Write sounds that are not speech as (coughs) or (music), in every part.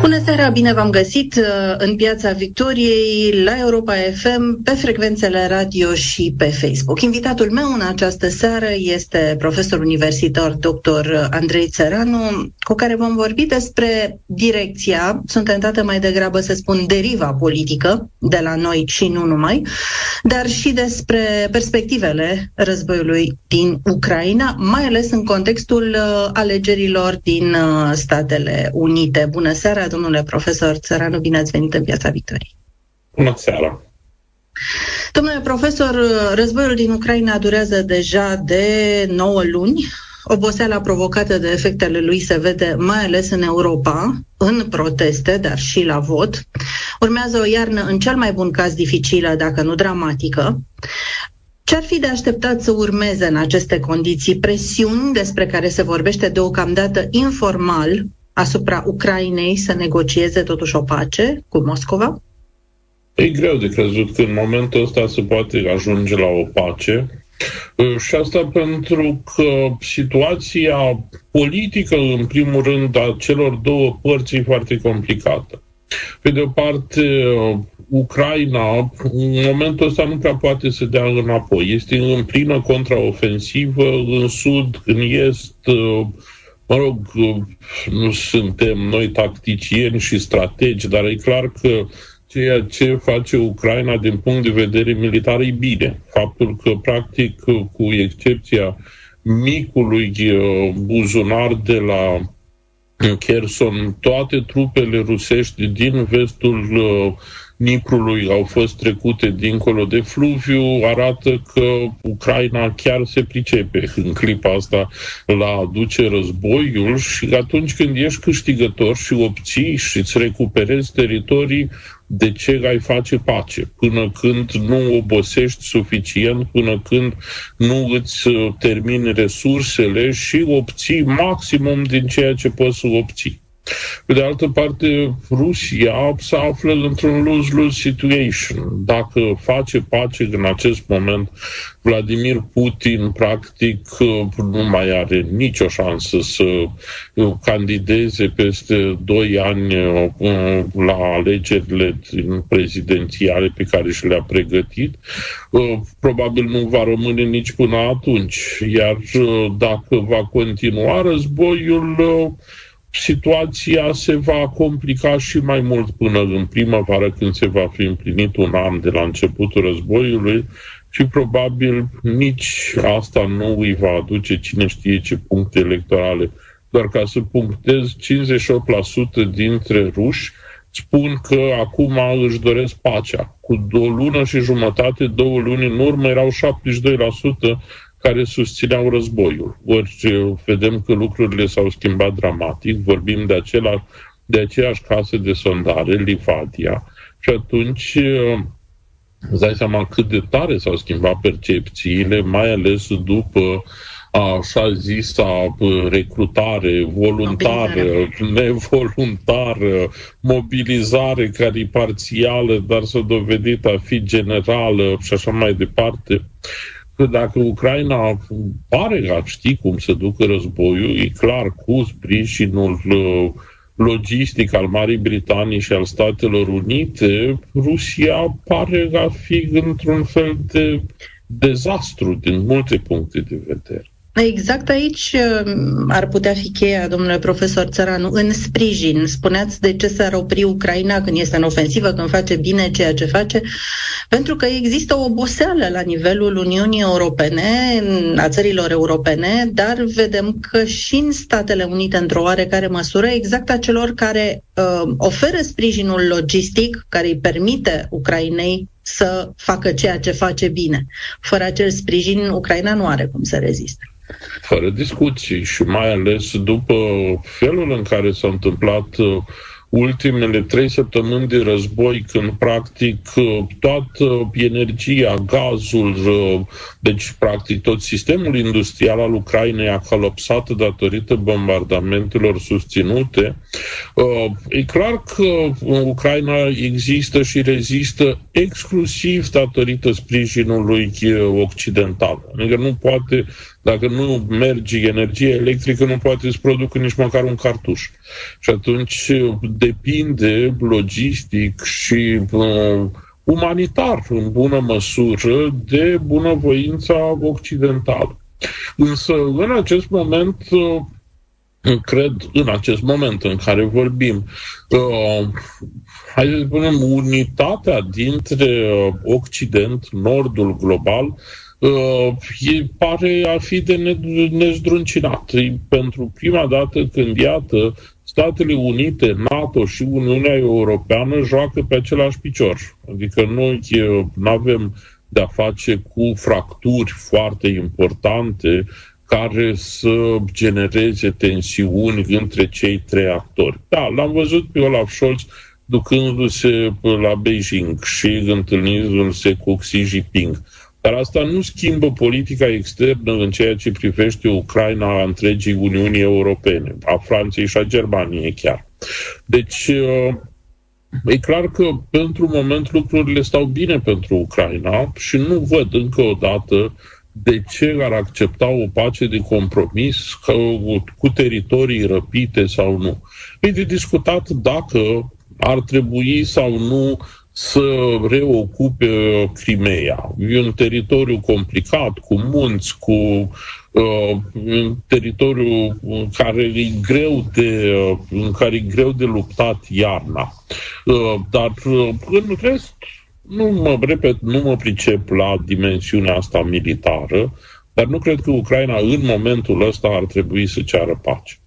Bună seara, bine v-am găsit uh, în Piața Victoriei, la Europa FM, pe frecvențele radio și pe Facebook. Invitatul meu în această seară este profesor universitar dr. Andrei Țăranu, cu care vom vorbi despre direcția, sunt tentată mai degrabă să spun deriva politică de la noi și nu numai, dar și despre perspectivele războiului din Ucraina, mai ales în contextul uh, alegerilor din uh, Statele Unite. Bună seara, domnule profesor Țăranu, bine ați venit în Piața Victoriei. Bună seara! Domnule profesor, războiul din Ucraina durează deja de 9 luni. Oboseala provocată de efectele lui se vede mai ales în Europa, în proteste, dar și la vot. Urmează o iarnă în cel mai bun caz dificilă, dacă nu dramatică. Ce ar fi de așteptat să urmeze în aceste condiții presiuni despre care se vorbește deocamdată informal asupra Ucrainei să negocieze totuși o pace cu Moscova? E greu de crezut că în momentul ăsta se poate ajunge la o pace. Și asta pentru că situația politică, în primul rând, a celor două părți e foarte complicată. Pe de o parte, Ucraina, în momentul ăsta, nu prea poate să dea înapoi. Este în plină contraofensivă, în sud, în est, Mă rog, nu suntem noi tacticieni și strategi, dar e clar că ceea ce face Ucraina din punct de vedere militar e bine. Faptul că, practic, cu excepția micului uh, buzunar de la Kherson, toate trupele rusești din vestul uh, Niprului au fost trecute dincolo de fluviu, arată că Ucraina chiar se pricepe în clipa asta la a duce războiul și atunci când ești câștigător și obții și îți recuperezi teritorii, de ce ai face pace? Până când nu obosești suficient, până când nu îți termini resursele și obții maximum din ceea ce poți să obții. Pe de altă parte, Rusia se află într-un lose-lose situation. Dacă face pace în acest moment, Vladimir Putin practic nu mai are nicio șansă să candideze peste 2 ani uh, la alegerile prezidențiale pe care și le-a pregătit. Uh, probabil nu va rămâne nici până atunci. Iar uh, dacă va continua războiul, situația se va complica și mai mult până în primăvară, când se va fi împlinit un an de la începutul războiului și probabil nici asta nu îi va aduce cine știe ce puncte electorale. Doar ca să punctez, 58% dintre ruși spun că acum își doresc pacea. Cu o lună și jumătate, două luni în urmă, erau 72% care susțineau războiul. Ori vedem că lucrurile s-au schimbat dramatic, vorbim de, acela, de aceeași casă de sondare, Livadia, și atunci îți dai seama cât de tare s-au schimbat percepțiile, mai ales după așa zisa recrutare voluntară, nevoluntară, mobilizare care e parțială, dar s-a dovedit a fi generală și așa mai departe că dacă Ucraina pare a ști cum să ducă războiul, e clar cu sprijinul uh, logistic al Marii Britanii și al Statelor Unite, Rusia pare a fi într-un fel de dezastru din multe puncte de vedere. Exact aici um, ar putea fi cheia, domnule profesor Țăranu, în sprijin. Spuneați de ce s-ar opri Ucraina când este în ofensivă, când face bine ceea ce face, pentru că există o oboseală la nivelul Uniunii Europene, a țărilor europene, dar vedem că și în Statele Unite, într-o oarecare măsură, exact a celor care uh, oferă sprijinul logistic, care îi permite Ucrainei să facă ceea ce face bine. Fără acel sprijin, Ucraina nu are cum să reziste. Fără discuții și mai ales după felul în care s-a întâmplat uh, ultimele trei săptămâni de război, când practic toată energia, gazul, deci practic tot sistemul industrial al Ucrainei a colapsat datorită bombardamentelor susținute, e clar că Ucraina există și rezistă exclusiv datorită sprijinului occidental. Adică nu poate dacă nu merge energie electrică, nu poate să producă nici măcar un cartuș. Și atunci depinde logistic și uh, umanitar, în bună măsură, de bunăvoința occidentală. Însă, în acest moment, uh, cred, în acest moment în care vorbim, uh, hai să spunem, unitatea dintre uh, Occident, Nordul global, uh, pare a fi de nezdruncinat. Pentru prima dată când, iată, Statele Unite, NATO și Uniunea Europeană joacă pe același picior. Adică noi nu avem de-a face cu fracturi foarte importante care să genereze tensiuni între cei trei actori. Da, l-am văzut pe Olaf Scholz ducându-se la Beijing și întâlnindu-se cu Xi Jinping. Dar asta nu schimbă politica externă în ceea ce privește Ucraina a întregii Uniunii Europene, a Franței și a Germaniei chiar. Deci, e clar că pentru moment lucrurile stau bine pentru Ucraina și nu văd încă o dată de ce ar accepta o pace de compromis cu teritorii răpite sau nu. E de discutat dacă ar trebui sau nu să reocupe Crimea. E un teritoriu complicat, cu munți, cu uh, un teritoriu care e greu de, uh, în care e greu de luptat iarna. Uh, dar uh, în rest, nu mă repet, nu mă pricep la dimensiunea asta militară, dar nu cred că Ucraina în momentul ăsta ar trebui să ceară pace.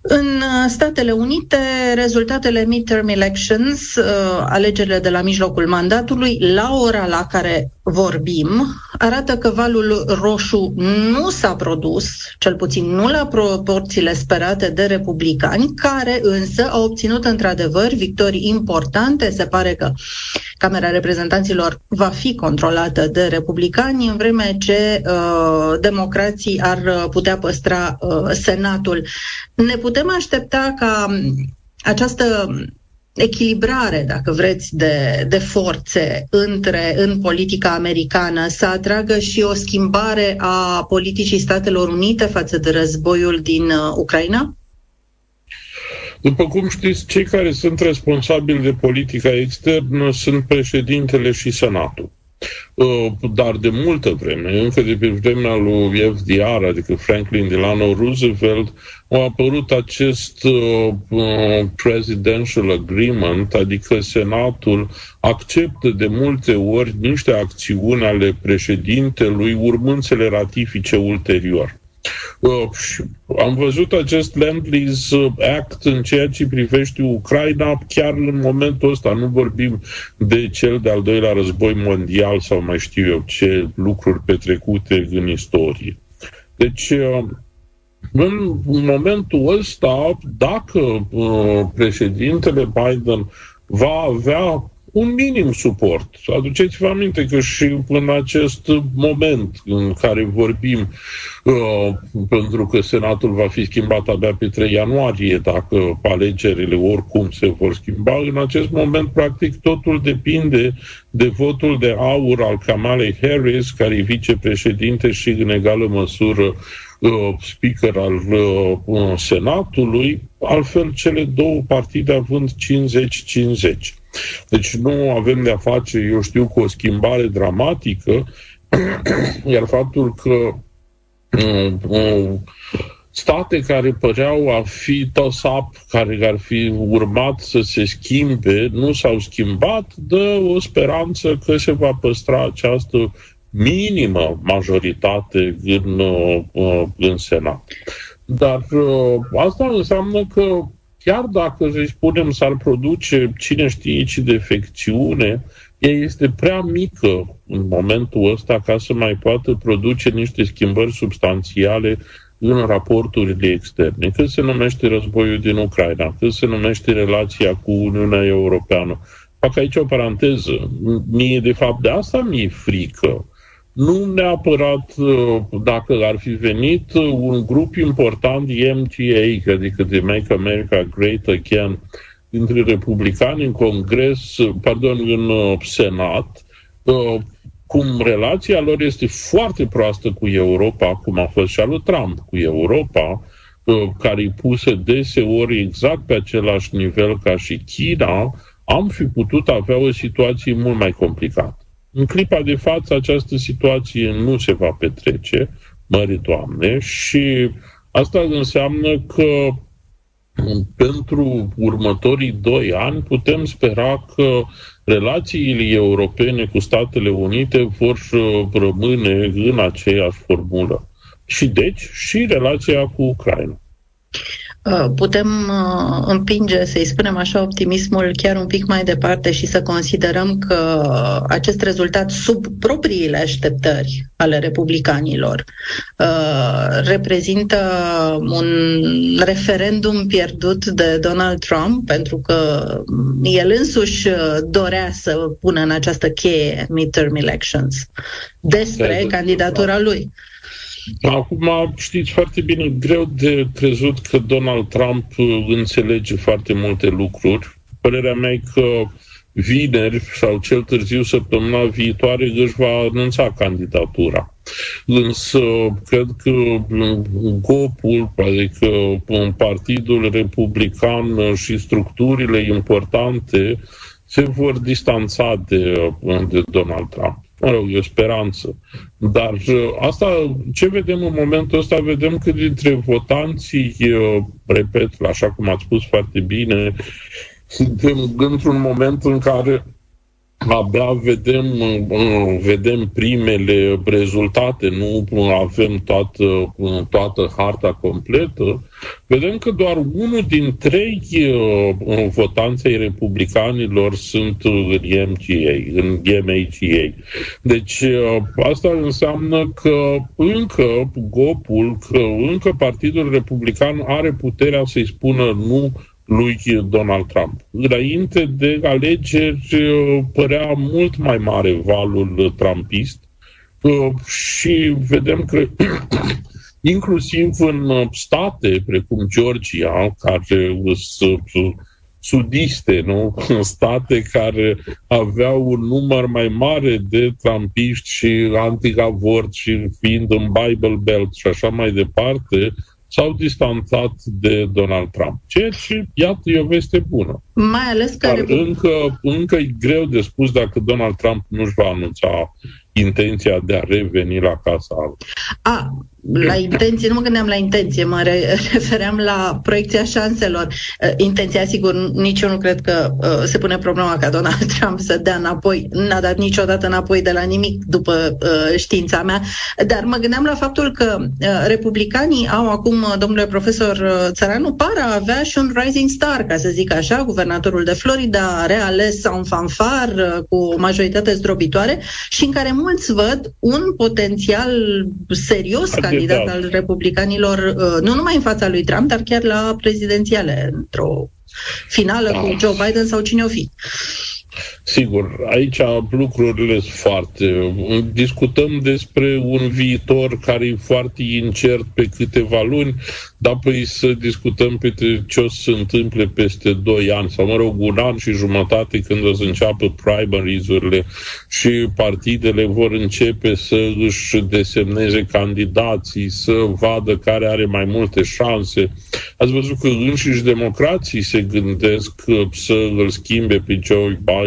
În uh, Statele Unite, rezultatele midterm elections, uh, alegerile de la mijlocul mandatului, la ora la care vorbim, arată că valul roșu nu s-a produs, cel puțin nu la proporțiile sperate de republicani, care însă au obținut într-adevăr victorii importante. Se pare că Camera Reprezentanților va fi controlată de republicani, în vreme ce uh, democrații ar putea păstra uh, Senatul. Ne putem aștepta ca această echilibrare, dacă vreți, de, de forțe între în politica americană să atragă și o schimbare a politicii Statelor Unite față de războiul din uh, Ucraina? După cum știți, cei care sunt responsabili de politica externă sunt președintele și senatul. Uh, dar de multă vreme, încă de pe vremea lui FDR, adică Franklin Delano Roosevelt, a apărut acest uh, uh, presidential agreement, adică Senatul acceptă de multe ori niște acțiuni ale președintelui urmând să le ratifice ulterior. Uh, am văzut acest Land-Lease uh, Act în ceea ce privește Ucraina chiar în momentul ăsta. Nu vorbim de cel de-al doilea război mondial sau mai știu eu ce lucruri petrecute în istorie. Deci, uh, în momentul ăsta, dacă președintele Biden va avea un minim suport. Aduceți-vă aminte că și în acest moment în care vorbim, uh, pentru că Senatul va fi schimbat abia pe 3 ianuarie, dacă alegerile oricum se vor schimba, în acest moment, practic, totul depinde de votul de aur al Kamalei Harris, care e vicepreședinte și în egală măsură uh, speaker al uh, Senatului, altfel cele două partide având 50-50. Deci nu avem de-a face, eu știu, cu o schimbare dramatică, (clears throat) iar faptul că um, um, state care păreau a fi tosap, care ar fi urmat să se schimbe, nu s-au schimbat, dă o speranță că se va păstra această minimă majoritate în, uh, în Senat. Dar uh, asta înseamnă că chiar dacă, să spunem, s-ar produce cine știe ce defecțiune, ea este prea mică în momentul ăsta ca să mai poată produce niște schimbări substanțiale în raporturile externe, cât se numește războiul din Ucraina, cât se numește relația cu Uniunea Europeană. Fac aici o paranteză. Mie, de fapt, de asta mi-e frică. Nu neapărat uh, dacă ar fi venit un grup important MTA, adică de Make America Great Again, dintre republicani în Congres, pardon, în uh, Senat, uh, cum relația lor este foarte proastă cu Europa, cum a fost și al lui Trump cu Europa, uh, care îi pusă deseori exact pe același nivel ca și China, am fi putut avea o situație mult mai complicată. În clipa de față, această situație nu se va petrece, mări Doamne, și asta înseamnă că pentru următorii doi ani putem spera că relațiile europene cu Statele Unite vor rămâne în aceeași formulă. Și deci și relația cu Ucraina. Uh, putem uh, împinge, să-i spunem așa, optimismul chiar un pic mai departe și să considerăm că acest rezultat sub propriile așteptări ale republicanilor uh, reprezintă un referendum pierdut de Donald Trump pentru că el însuși dorea să pună în această cheie midterm elections despre candidatura lui. Acum știți foarte bine, greu de crezut că Donald Trump uh, înțelege foarte multe lucruri. Părerea mea e că vineri sau cel târziu săptămâna viitoare își va anunța candidatura. Însă, cred că uh, GOP-ul, adică uh, Partidul Republican și structurile importante se vor distanța de, de Donald Trump mă rog, e o speranță. Dar uh, asta, ce vedem în momentul ăsta, vedem că dintre votanții, eu, repet, așa cum ați spus foarte bine, suntem într-un moment în care abia vedem, vedem primele rezultate, nu avem toată, toată harta completă, vedem că doar unul din trei uh, votanței republicanilor sunt în MTA, în MHA. Deci uh, asta înseamnă că încă GOP-ul, că încă Partidul Republican are puterea să-i spună nu lui Donald Trump. Înainte de alegeri uh, părea mult mai mare valul trumpist uh, și vedem că (coughs) inclusiv în uh, state precum Georgia, care sunt sudiste, nu? (laughs) State care aveau un număr mai mare de trampiști și anti-avort și fiind în Bible Belt și așa mai departe, s-au distanțat de Donald Trump. Ceea ce, iată, e o veste bună. Mai ales că... Dar încă, încă e greu de spus dacă Donald Trump nu-și va anunța intenția de a reveni la Casa Albă. A, la intenție, nu mă gândeam la intenție, mă (laughs) refeream la proiecția șanselor. Uh, intenția, sigur, nici eu nu cred că uh, se pune problema ca Donald (laughs) Trump să dea înapoi. N-a dat niciodată înapoi de la nimic după uh, știința mea, dar mă gândeam la faptul că republicanii au acum, domnule profesor Țăranu, pară a avea și un rising star, ca să zic așa, guvernatorul de Florida, reales un fanfar cu o majoritate zdrobitoare și în care mulți văd un potențial serios candidat al republicanilor, uh, nu numai în fața lui Trump, dar chiar la prezidențiale, într-o finală cu Joe Biden sau cine o fi. Sigur, aici lucrurile sunt foarte... Discutăm despre un viitor care e foarte incert pe câteva luni, dar apoi să discutăm pe ce o să se întâmple peste 2 ani, sau mă rog, un an și jumătate când o să înceapă primaries-urile și partidele vor începe să își desemneze candidații, să vadă care are mai multe șanse. Ați văzut că înșiși democrații se gândesc să îl schimbe pe Joe Biden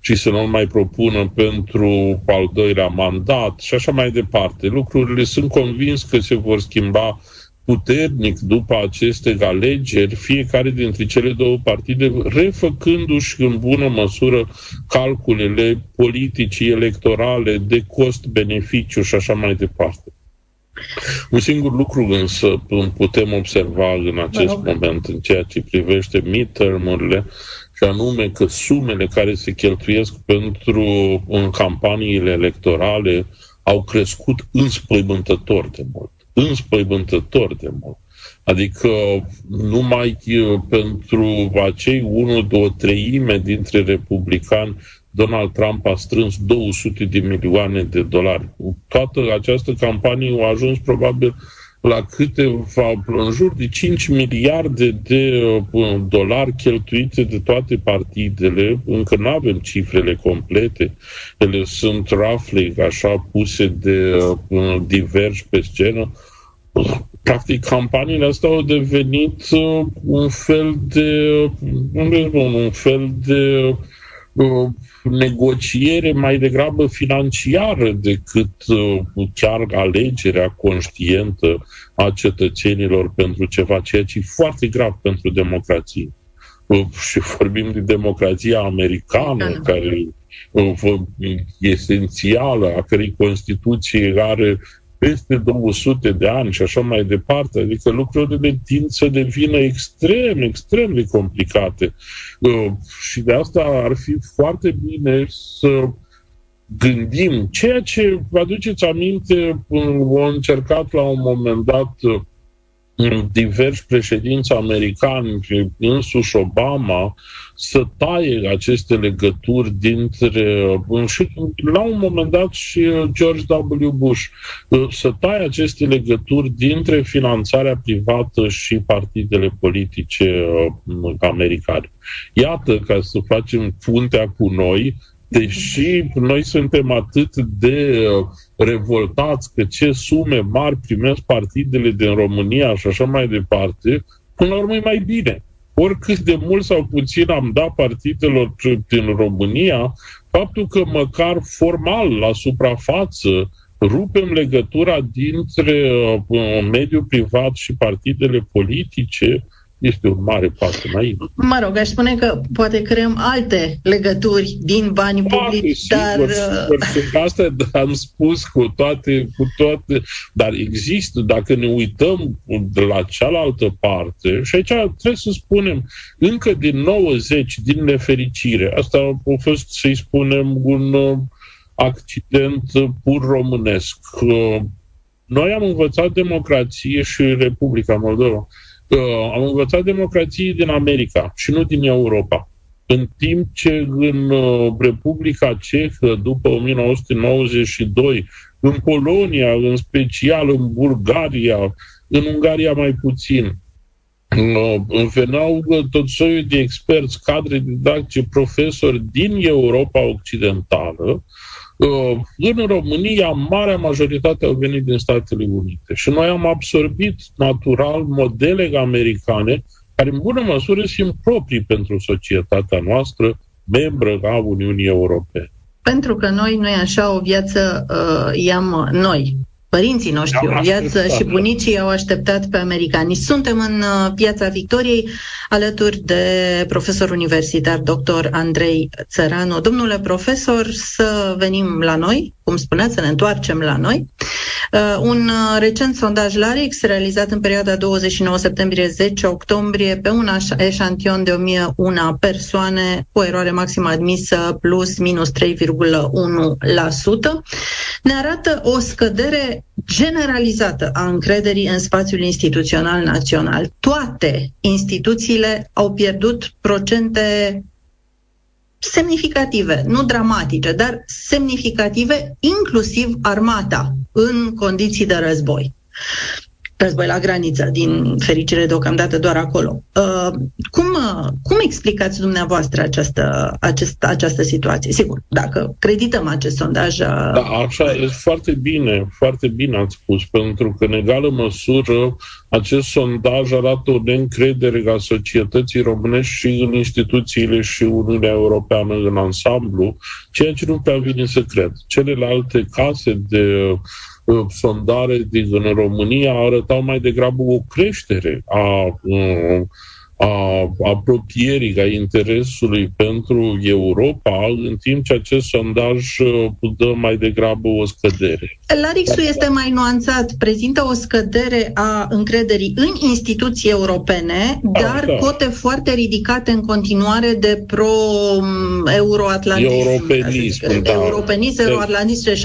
și să nu mai propună pentru al doilea mandat și așa mai departe. Lucrurile sunt convins că se vor schimba puternic după aceste alegeri, fiecare dintre cele două partide refăcându-și în bună măsură calculele politicii electorale de cost-beneficiu și așa mai departe. Un singur lucru însă putem observa în acest moment în ceea ce privește midterm-urile și anume că sumele care se cheltuiesc pentru în campaniile electorale au crescut înspăimântător de mult. înspăimântător de mult. Adică numai uh, pentru acei 1, 2, treime dintre republicani Donald Trump a strâns 200 de milioane de dolari. Toată această campanie a ajuns probabil la câteva, în jur de 5 miliarde de uh, dolari cheltuite de toate partidele. Încă nu avem cifrele complete. Ele sunt roughly așa puse de uh, diversi pe scenă. Practic, campaniile astea au devenit uh, un fel de, un fel de negociere mai degrabă financiară decât uh, chiar alegerea conștientă a cetățenilor pentru ceva, ceea ce e foarte grav pentru democrație. Uh, și vorbim de democrația americană, care uh, e esențială, a cărei Constituție are peste 200 de ani și așa mai departe. Adică lucrurile tind să devină extrem, extrem de complicate. Uh, și de asta ar fi foarte bine să gândim ceea ce, vă aduceți aminte, au încercat la un moment dat diversi președinți americani, însuși Obama, să taie aceste legături dintre. Și la un moment dat și George W. Bush, să taie aceste legături dintre finanțarea privată și partidele politice uh, americane. Iată, ca să facem puntea cu noi, deși noi suntem atât de uh, revoltați că ce sume mari primesc partidele din România și așa mai departe, până la urmă e mai bine. Oricât de mult sau puțin am dat partidelor din România, faptul că măcar formal, la suprafață, rupem legătura dintre uh, mediul privat și partidele politice, este un mare pas înainte. Mă rog, aș spune că poate creăm alte legături din bani publici, dar... Sigur, (laughs) sigur. Asta am spus cu toate, cu toate, dar există, dacă ne uităm de la cealaltă parte, și aici trebuie să spunem, încă din 90, din nefericire, asta a fost, să-i spunem, un uh, accident pur românesc. Uh, noi am învățat democrație și Republica Moldova uh, am învățat democrație din America și nu din Europa. În timp ce în uh, Republica Cehă, după 1992, în Polonia, în special în Bulgaria, în Ungaria mai puțin, uh, veneau tot soiul de experți, cadre didactice, profesori din Europa Occidentală, Uh, în România, marea majoritate au venit din Statele Unite și noi am absorbit natural modele americane care în bună măsură sunt proprii pentru societatea noastră, membră a Uniunii Europene. Pentru că noi, noi așa, o viață uh, i-am noi, Părinții noștri o viață și bunicii au așteptat pe americani. Suntem în uh, Piața Victoriei alături de profesor universitar dr. Andrei Țăranu. Domnule profesor, să venim la noi, cum spuneați, să ne întoarcem la noi. Uh, un uh, recent sondaj Larix, realizat în perioada 29 septembrie-10 octombrie, pe un eșantion de 1001 persoane, cu eroare maximă admisă plus minus 3,1%, ne arată o scădere generalizată a încrederii în spațiul instituțional național. Toate instituțiile au pierdut procente semnificative, nu dramatice, dar semnificative, inclusiv armata, în condiții de război război la graniță, din fericire deocamdată doar acolo. Uh, cum, uh, cum explicați dumneavoastră această, acest, această situație? Sigur, dacă credităm acest sondaj... Uh... Da, așa, e foarte bine, foarte bine ați spus, pentru că în egală măsură acest sondaj arată o neîncredere a societății românești și în instituțiile și Uniunea Europeană în ansamblu, ceea ce nu prea vine să cred. Celelalte case de Uh, sondare din România arătau mai degrabă o creștere a uh, a apropierii, a interesului pentru Europa, în timp ce acest sondaj uh, dă mai degrabă o scădere. Larixul este mai nuanțat, prezintă o scădere a încrederii în instituții europene, dar da. cote foarte ridicate în continuare de pro-euroatlantism. Europenism, da. Europenism, euroatlantism, 78%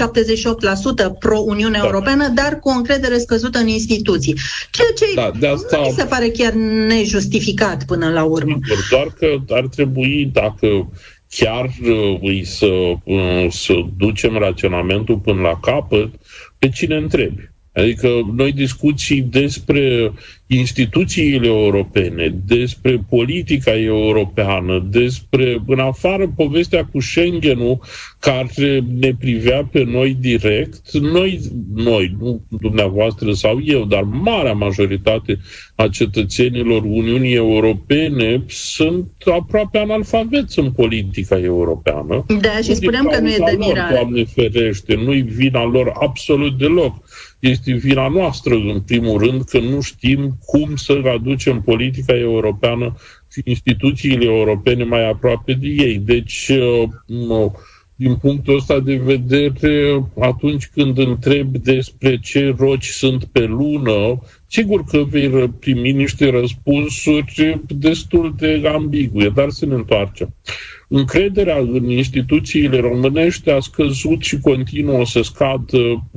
pro-Uniunea da. Europeană, dar cu o încredere scăzută în instituții. Ceea ce da, de asta... nu mi se pare chiar nejustificat complicat până la urmă. Doar că ar trebui, dacă chiar uh, îi să, uh, să ducem raționamentul până la capăt, pe cine întrebi. Adică noi discuții despre instituțiile europene, despre politica europeană, despre, în afară, povestea cu Schengenul, care ne privea pe noi direct, noi, noi, nu dumneavoastră sau eu, dar marea majoritate a cetățenilor Uniunii Europene sunt aproape analfabeți în politica europeană. Da, și spuneam că nu e de mirare. Doamne ferește, nu-i vina lor absolut deloc este vina noastră, în primul rând, că nu știm cum să aducem politica europeană și instituțiile europene mai aproape de ei. Deci, uh, din punctul ăsta de vedere, atunci când întreb despre ce roci sunt pe lună, sigur că vei primi niște răspunsuri destul de ambigue, dar să ne întoarcem. Încrederea în instituțiile românești a scăzut și continuă să scadă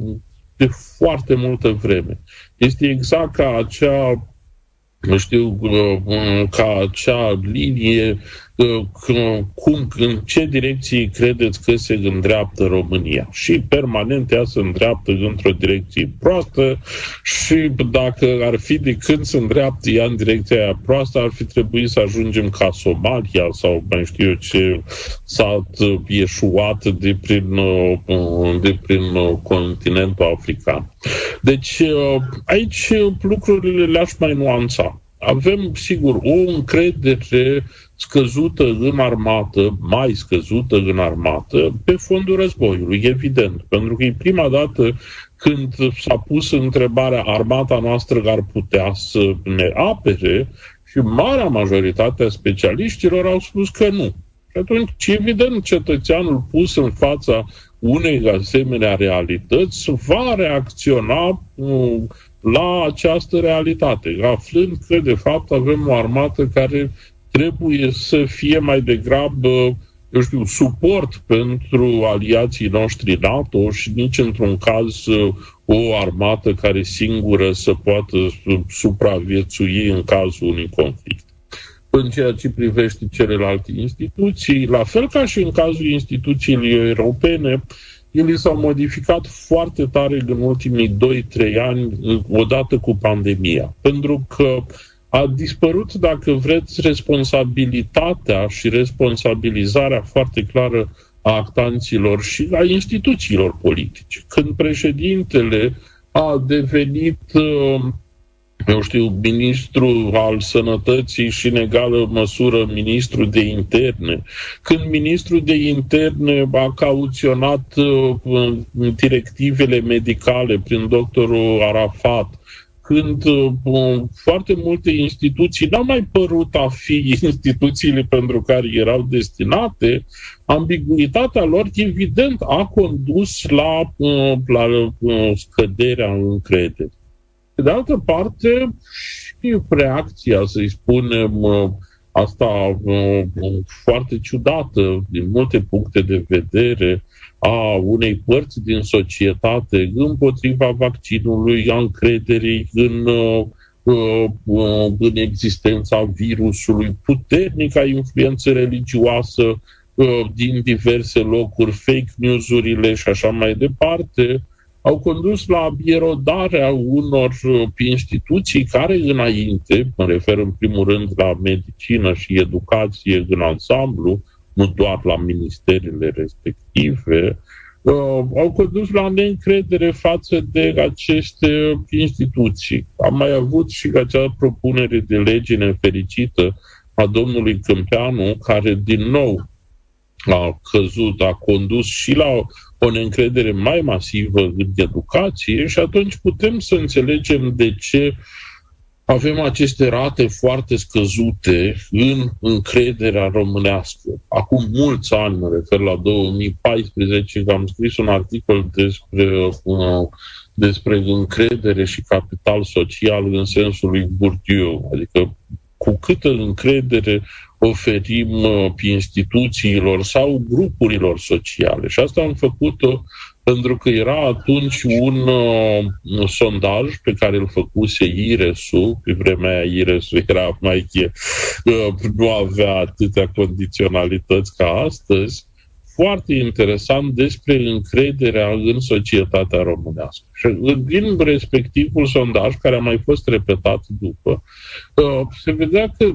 de foarte multă vreme. Este exact ca acea nu știu, uh, ca acea linie cum, în ce direcție credeți că se îndreaptă România. Și permanent ea se îndreaptă într-o direcție proastă și dacă ar fi de când se îndreaptă ea în direcția aia proastă, ar fi trebuit să ajungem ca Somalia sau mai știu eu ce s-a ieșuat de prin, de prin continentul african. Deci aici lucrurile le-aș mai nuanța. Avem, sigur, o încredere scăzută în armată, mai scăzută în armată, pe fondul războiului, evident. Pentru că e prima dată când s-a pus întrebarea armata noastră ar putea să ne apere și marea majoritate a specialiștilor au spus că nu. Și atunci, evident, cetățeanul pus în fața unei asemenea realități va reacționa uh, la această realitate, aflând că, de fapt, avem o armată care trebuie să fie mai degrabă, eu știu, suport pentru aliații noștri NATO și nici într-un caz o armată care singură să poată supraviețui în cazul unui conflict. În ceea ce privește celelalte instituții, la fel ca și în cazul instituțiilor europene, ele s-au modificat foarte tare în ultimii 2-3 ani, odată cu pandemia. Pentru că a dispărut, dacă vreți, responsabilitatea și responsabilizarea foarte clară a actanților și a instituțiilor politice. Când președintele a devenit, uh, eu știu, ministru al sănătății și în egală măsură ministru de interne, când ministrul de interne a cauționat uh, directivele medicale prin doctorul Arafat, când uh, foarte multe instituții n-au mai părut a fi (laughs) instituțiile pentru care erau destinate, ambiguitatea lor, evident, a condus la, uh, la uh, scăderea încrederii. De altă parte, și reacția, să-i spunem, uh, asta uh, foarte ciudată din multe puncte de vedere, a unei părți din societate împotriva vaccinului, a încrederii în, uh, uh, în existența virusului, puternica influență religioasă uh, din diverse locuri, fake news-urile și așa mai departe, au condus la erodarea unor instituții care înainte, mă refer în primul rând la medicină și educație în ansamblu, nu doar la ministerele respective, uh, au condus la neîncredere față de aceste instituții. Am mai avut și acea propunere de lege nefericită a domnului Câmpeanu, care din nou a căzut, a condus și la o neîncredere mai masivă în educație și atunci putem să înțelegem de ce avem aceste rate foarte scăzute în încrederea românească. Acum mulți ani, mă refer la 2014, am scris un articol despre, uh, despre încredere și capital social în sensul lui Bourdieu, adică cu câtă încredere oferim uh, instituțiilor sau grupurilor sociale. Și asta am făcut-o pentru că era atunci un uh, sondaj pe care îl făcuse IRES-ul, pe vremea aia IRES-ul era mai uh, nu avea atâtea condiționalități ca astăzi, foarte interesant despre încrederea în societatea românească. Și din respectivul sondaj, care a mai fost repetat după, uh, se vedea că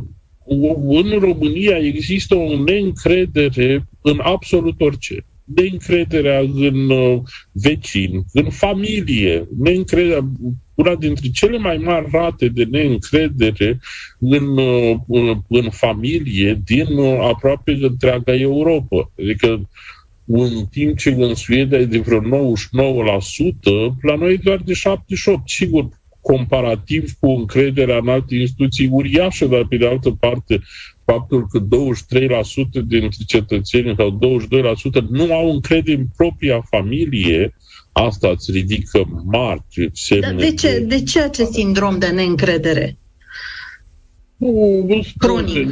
în România există o neîncredere în absolut orice neîncrederea în uh, vecini, în familie, neîncrederea, una dintre cele mai mari rate de neîncredere în, uh, în familie din uh, aproape întreaga Europa. Adică în timp ce în Suedia e de vreo 99%, la noi e doar de 78%. Sigur, comparativ cu încrederea în alte instituții uriașă, dar pe de altă parte faptul că 23% dintre cetățeni sau 22% nu au încredere în propria familie, asta îți ridică mari semne. de ce, de ce acest sindrom de neîncredere? Nu, Cronic.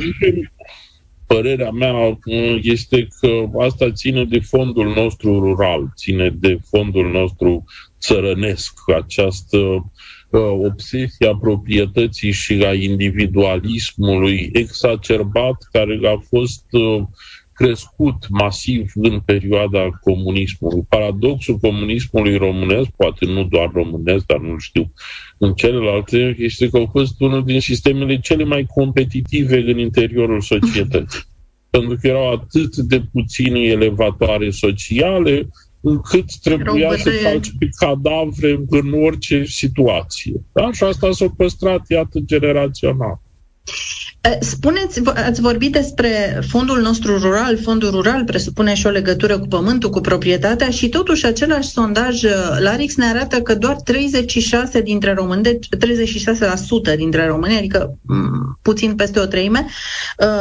Părerea mea este că asta ține de fondul nostru rural, ține de fondul nostru țărănesc, această obsesia proprietății și a individualismului exacerbat care a fost uh, crescut masiv în perioada comunismului. Paradoxul comunismului românesc, poate nu doar românesc, dar nu știu, în celelalte, este că au fost unul din sistemele cele mai competitive în interiorul societății. (laughs) Pentru că erau atât de puține elevatoare sociale, încât trebuia să faci pe cadavre în orice situație. Da? Și asta s-a păstrat, iată, generațional. Spuneți, ați vorbit despre fondul nostru rural, fondul rural presupune și o legătură cu pământul, cu proprietatea și totuși același sondaj Larix ne arată că doar 36 dintre români, de deci 36% dintre români, adică puțin peste o treime,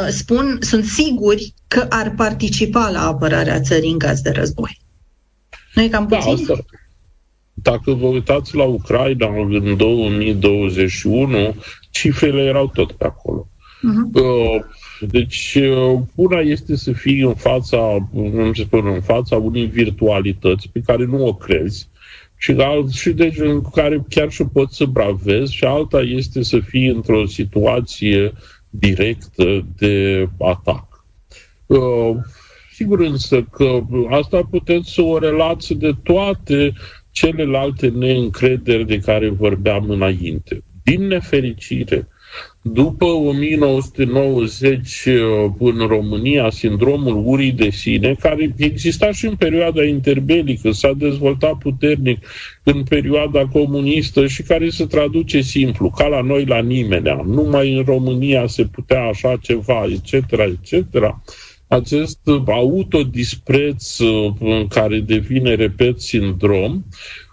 spun, sunt siguri că ar participa la apărarea țării în caz de război. Nu e cam da, puțin? Da, asta, dacă vă uitați la Ucraina în 2021, cifrele erau tot pe acolo. Uh-huh. Deci, uh, una este să fii în fața, cum se spune, în fața unei virtualități pe care nu o crezi, și, alt, și deci în care chiar și poți să bravezi, și alta este să fii într-o situație directă de atac. Uh, Sigur însă că asta puteți să o relați de toate celelalte neîncrederi de care vorbeam înainte. Din nefericire, după 1990 în România, sindromul urii de sine, care exista și în perioada interbelică, s-a dezvoltat puternic în perioada comunistă și care se traduce simplu, ca la noi la nimeni. Numai în România se putea așa ceva, etc., etc., acest autodispreț uh, care devine, repet, sindrom,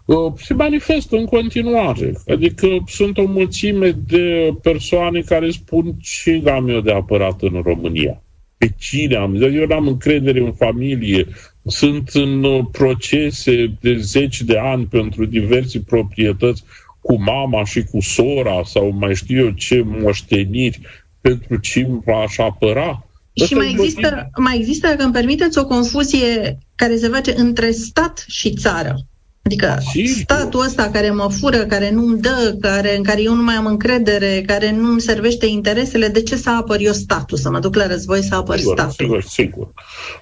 uh, se manifestă în continuare. Adică sunt o mulțime de persoane care spun ce am eu de apărat în România. Pe cine am? Eu n-am încredere în familie. Sunt în uh, procese de zeci de ani pentru diverse proprietăți cu mama și cu sora sau mai știu eu ce moșteniri pentru ce aș apăra. Și mai există, mai există, dacă îmi permiteți, o confuzie care se face între stat și țară. Adică și statul ăsta care mă fură, care nu-mi dă, care, în care eu nu mai am încredere, care nu îmi servește interesele, de ce să apăr eu statul? Să mă duc la război să apăr sigur, statul? Sigur, sigur.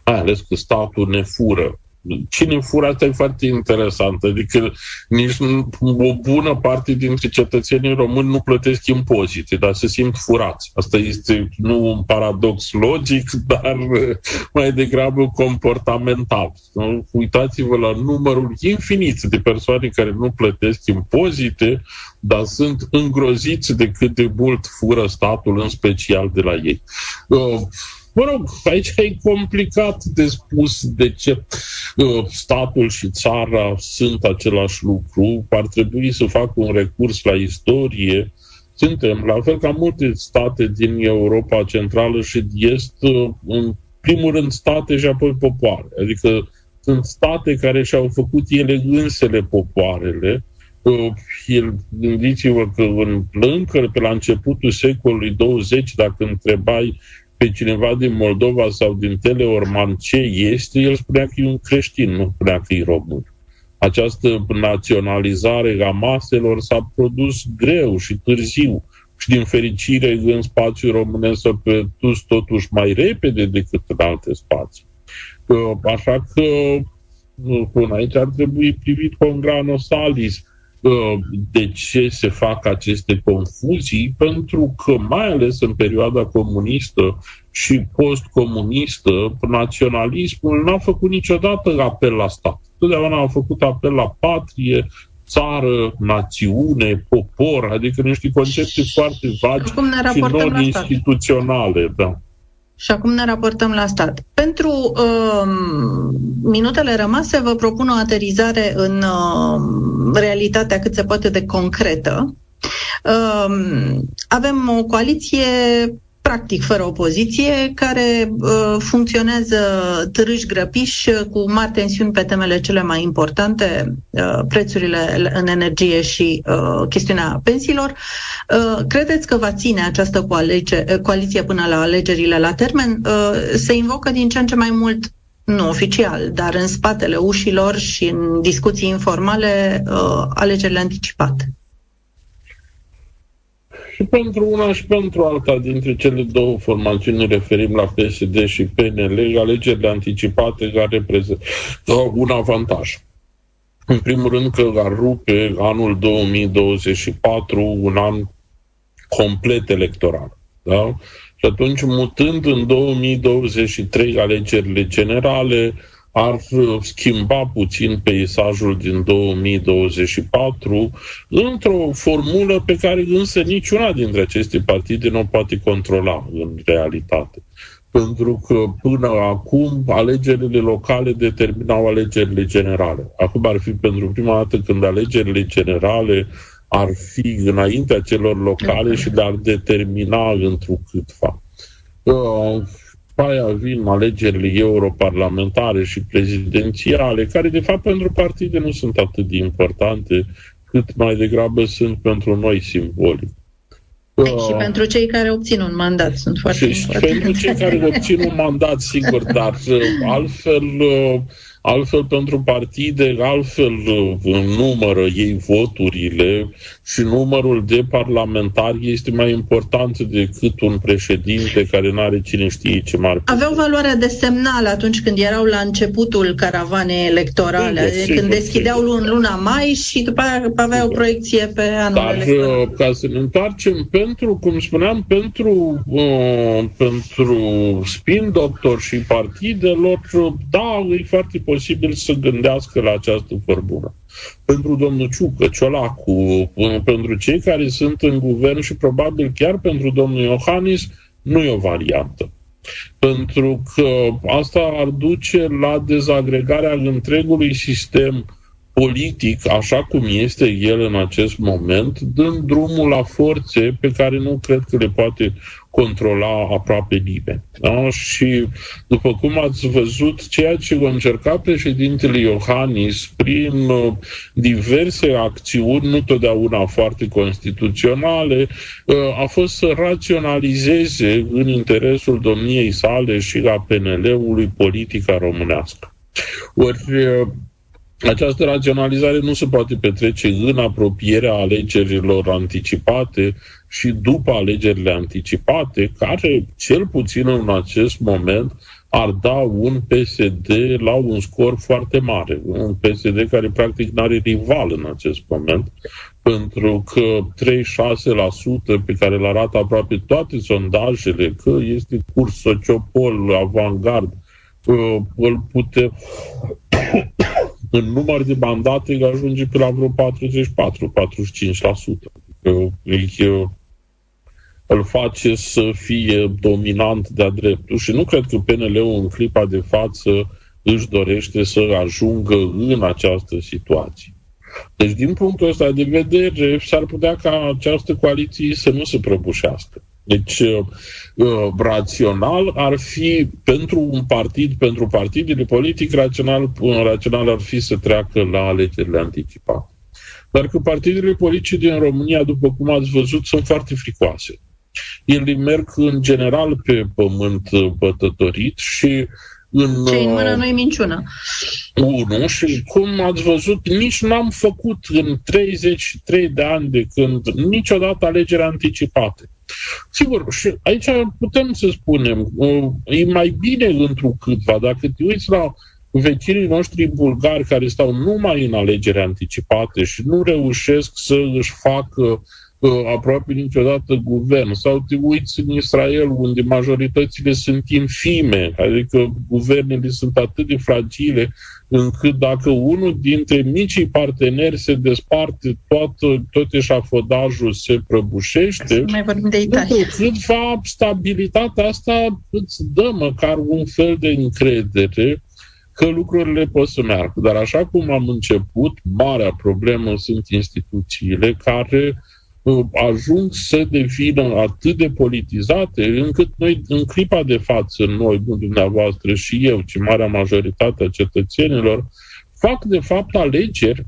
Mai ales că statul ne fură cine fură, asta e foarte interesant. Adică nici o bună parte dintre cetățenii români nu plătesc impozite, dar se simt furați. Asta este nu un paradox logic, (laughs) dar mai degrabă comportamental. Uitați-vă la numărul infinit de persoane care nu plătesc impozite, dar sunt îngroziți de cât de mult fură statul, în special de la ei. Uh, Mă rog, aici e complicat de spus de ce uh, statul și țara sunt același lucru. Ar trebui să facă un recurs la istorie Suntem, la fel ca multe state din Europa Centrală și de Est, în primul rând state și apoi popoare. Adică sunt state care și-au făcut ele însele popoarele. El, gândiți-vă că în, încă pe la începutul secolului 20, dacă întrebai pe cineva din Moldova sau din Teleorman ce este, el spunea că e un creștin, nu spunea că e român. Această naționalizare a maselor s-a produs greu și târziu și din fericire în spațiul românesc s-a produs totuși mai repede decât în alte spații. Așa că până aici ar trebui privit cu un grano salis de ce se fac aceste confuzii, pentru că mai ales în perioada comunistă și postcomunistă, naționalismul n-a făcut niciodată apel la stat. Totdeauna a făcut apel la patrie, țară, națiune, popor, adică niște concepte foarte vagi și non-instituționale. Da. Și acum ne raportăm la stat. Pentru uh, minutele rămase vă propun o aterizare în uh, realitatea cât se poate de concretă. Uh, avem o coaliție practic fără opoziție, care uh, funcționează târâși grăpiși cu mari tensiuni pe temele cele mai importante, uh, prețurile în energie și uh, chestiunea pensiilor. Uh, credeți că va ține această coaliție, coaliție până la alegerile la termen? Uh, se invocă din ce în ce mai mult nu oficial, dar în spatele ușilor și în discuții informale uh, alegerile anticipate și pentru una și pentru alta dintre cele două formațiuni referim la PSD și PNL, alegerile anticipate care reprezintă un avantaj. În primul rând că ar rupe anul 2024 un an complet electoral. Da? Și atunci, mutând în 2023 alegerile generale, ar schimba puțin peisajul din 2024 într-o formulă pe care însă niciuna dintre aceste partide nu o poate controla în realitate. Pentru că până acum alegerile locale determinau alegerile generale. Acum ar fi pentru prima dată când alegerile generale ar fi înaintea celor locale și le-ar determina întrucâtva. Uh, aia vin alegerile europarlamentare și prezidențiale, care de fapt pentru partide nu sunt atât de importante, cât mai degrabă sunt pentru noi simbolic. Uh, și pentru cei care obțin un mandat sunt foarte și importante. Și pentru cei care obțin un mandat, sigur, dar uh, (laughs) altfel uh, altfel pentru partide, altfel uh, numără ei voturile și numărul de parlamentari este mai important decât un președinte care nu are cine știe ce mare. Aveau valoarea de semnal atunci când erau la începutul caravanei electorale, sigur, sigur, când deschideau sigur. în luna mai și după aia aveau o proiecție pe anul Dar uh, electoral. ca să ne întoarcem pentru, cum spuneam, pentru, uh, pentru spin doctor și partidelor, da, e foarte posibil să gândească la această formulă. Pentru domnul Ciucă, Ciolacu, pentru cei care sunt în guvern și probabil chiar pentru domnul Iohannis, nu e o variantă. Pentru că asta ar duce la dezagregarea întregului sistem politic, așa cum este el în acest moment, dând drumul la forțe pe care nu cred că le poate controla aproape nimeni. Da? Și după cum ați văzut, ceea ce a încercat președintele Iohannis prin uh, diverse acțiuni, nu totdeauna foarte constituționale, uh, a fost să raționalizeze în interesul domniei sale și a PNL-ului politica românească. Ori uh, această raționalizare nu se poate petrece în apropierea alegerilor anticipate și după alegerile anticipate, care, cel puțin în acest moment, ar da un PSD la un scor foarte mare. Un PSD care practic nu are rival în acest moment, pentru că 36% pe care îl arată aproape toate sondajele, că este curs sociopol, avantgard, uh, îl putem (coughs) în număr de mandate ajunge pe la vreo 44-45%. Adică îl face să fie dominant de-a dreptul și nu cred că PNL-ul în clipa de față își dorește să ajungă în această situație. Deci, din punctul ăsta de vedere, s-ar putea ca această coaliție să nu se prăbușească. Deci, uh, uh, rațional ar fi pentru un partid, pentru partidele politic, rațional, uh, rațional ar fi să treacă la alegerile anticipate. Dar că partidele politice din România, după cum ați văzut, sunt foarte fricoase. Ele merg în general pe pământ bătătorit și în... Ce în mână nu e minciună. Unu, și cum ați văzut, nici n-am făcut în 33 de ani de când niciodată alegeri anticipate. Sigur, și aici putem să spunem, e mai bine întrucâtva, dacă te uiți la vecinii noștri bulgari care stau numai în alegeri anticipate și nu reușesc să își facă aproape niciodată guvern. Sau te uiți în Israel, unde majoritățile sunt infime, adică guvernele sunt atât de fragile, încât dacă unul dintre micii parteneri se desparte, tot, tot eșafodajul se prăbușește. Mai vorbim de Italia. Câtva stabilitatea asta îți dă măcar un fel de încredere că lucrurile pot să meargă. Dar așa cum am început, marea problemă sunt instituțiile care ajung să devină atât de politizate, încât noi, în clipa de față, noi, nu dumneavoastră și eu, ci marea majoritate a cetățenilor, fac de fapt alegeri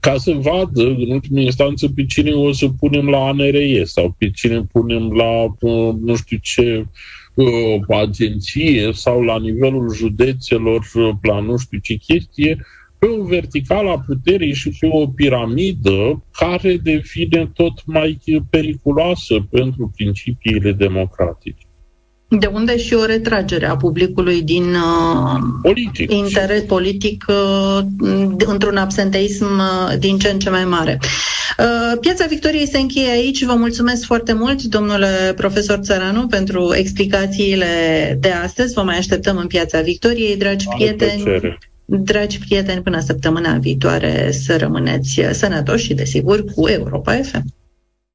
ca să vadă, în ultimă instanță, pe cine o să punem la ANRE sau pe cine punem la uh, nu știu ce uh, agenție sau la nivelul județelor uh, la nu știu ce chestie, pe o verticală a puterii și pe o piramidă care devine tot mai periculoasă pentru principiile democratice. De unde și o retragere a publicului din uh, politic. interes politic uh, într-un absenteism uh, din ce în ce mai mare. Uh, Piața Victoriei se încheie aici. Vă mulțumesc foarte mult, domnule profesor Țăranu, pentru explicațiile de astăzi. Vă mai așteptăm în Piața Victoriei, dragi Are prieteni. Plăcere. Dragi prieteni, până săptămâna viitoare să rămâneți sănătoși și, desigur, cu Europa FM.